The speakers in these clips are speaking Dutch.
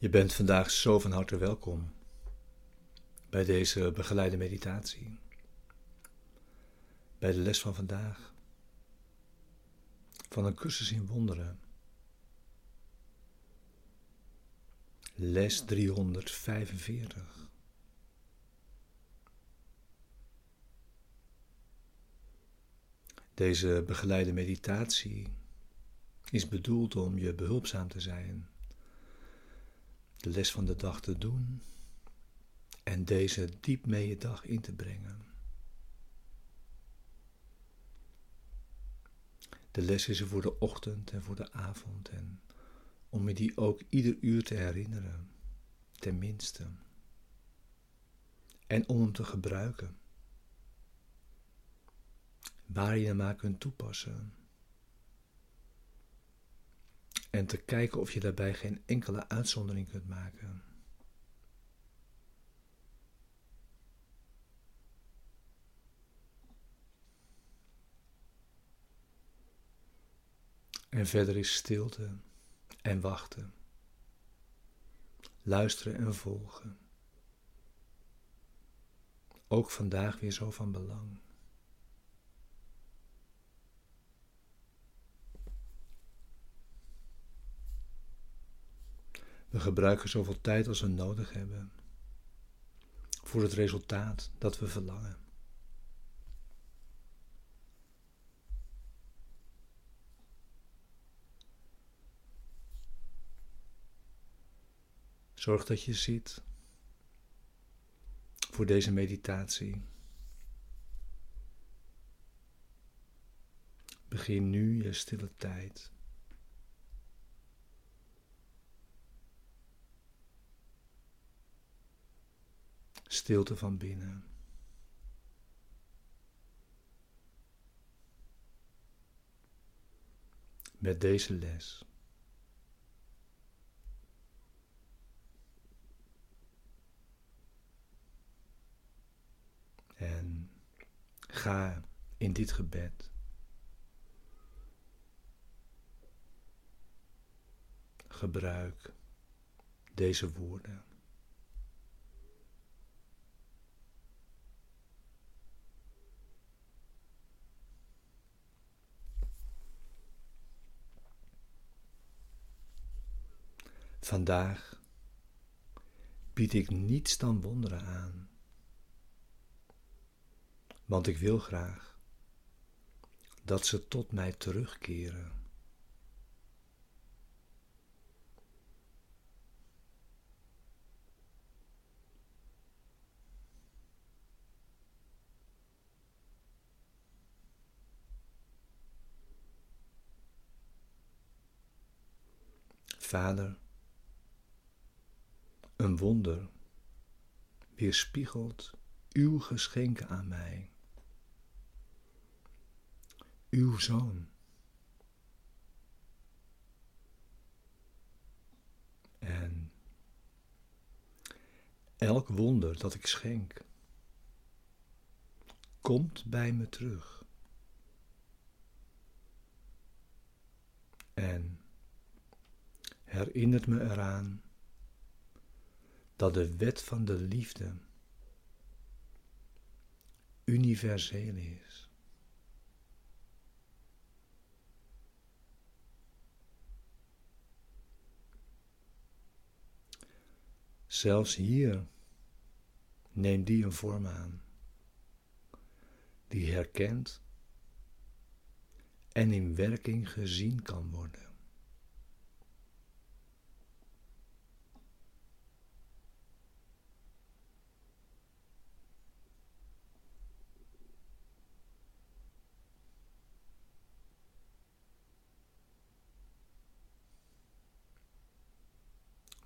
Je bent vandaag zo van harte welkom bij deze begeleide meditatie, bij de les van vandaag, van een cursus in wonderen. Les 345. Deze begeleide meditatie is bedoeld om je behulpzaam te zijn de les van de dag te doen en deze diep mee je dag in te brengen. De les is er voor de ochtend en voor de avond en om je die ook ieder uur te herinneren, tenminste. En om hem te gebruiken, waar je hem maar kunt toepassen en te kijken of je daarbij geen enkele uitzondering kunt maken. En verder is stilte en wachten, luisteren en volgen. Ook vandaag weer zo van belang. We gebruiken zoveel tijd als we nodig hebben voor het resultaat dat we verlangen. Zorg dat je ziet voor deze meditatie. Begin nu je stille tijd. Stilte van binnen. Met deze les. En ga in dit gebed. Gebruik deze woorden. Vandaag bied ik niets dan wonderen aan, want ik wil graag dat ze tot mij terugkeren. Vader, een wonder weerspiegelt uw geschenken aan mij. Uw zoon. En elk wonder dat ik schenk, komt bij me terug. En herinnert me eraan dat de wet van de liefde universeel is. Zelfs hier neemt die een vorm aan, die herkend en in werking gezien kan worden.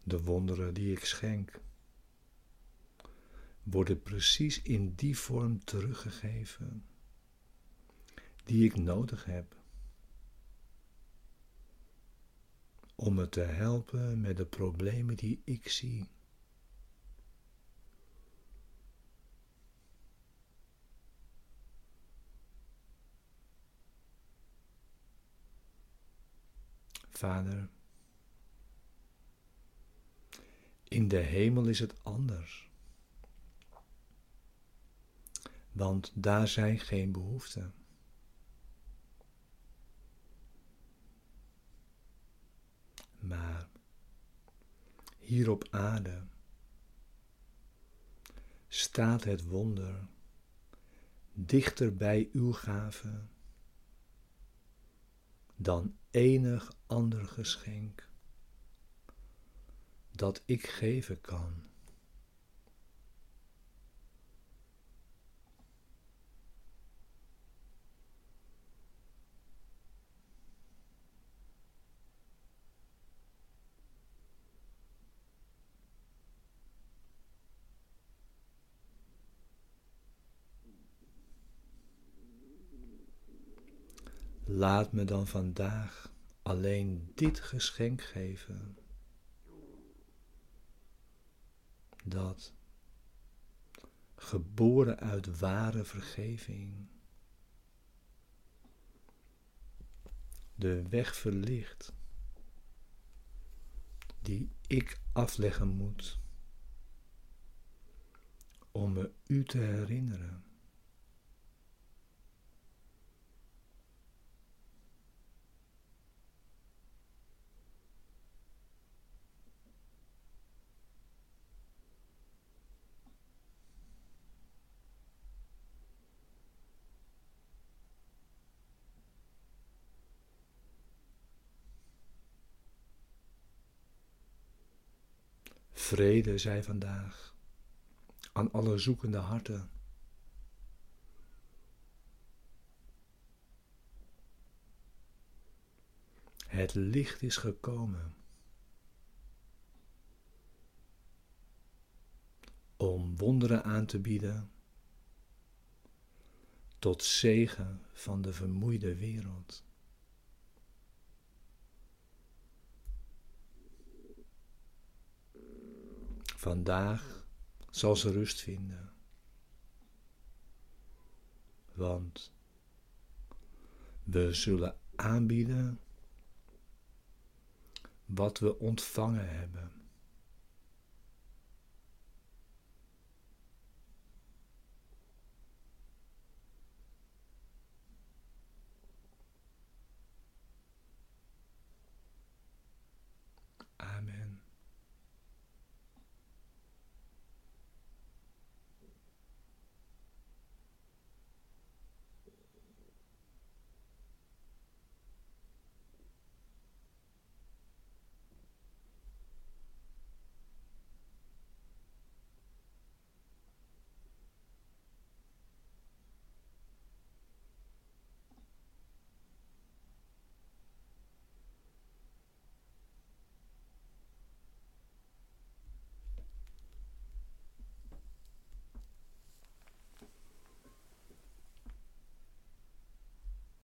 De wonderen die ik schenk worden precies in die vorm teruggegeven die ik nodig heb om me te helpen met de problemen die ik zie. Vader, In de hemel is het anders. Want daar zijn geen behoeften. Maar hier op aarde staat het wonder dichter bij uw gave dan enig ander geschenk dat ik geven kan. Laat me dan vandaag alleen dit geschenk geven. Dat geboren uit ware vergeving de weg verlicht die ik afleggen moet om me u te herinneren. Vrede zij vandaag aan alle zoekende harten. Het licht is gekomen om wonderen aan te bieden tot zegen van de vermoeide wereld. Vandaag zal ze rust vinden. Want we zullen aanbieden wat we ontvangen hebben.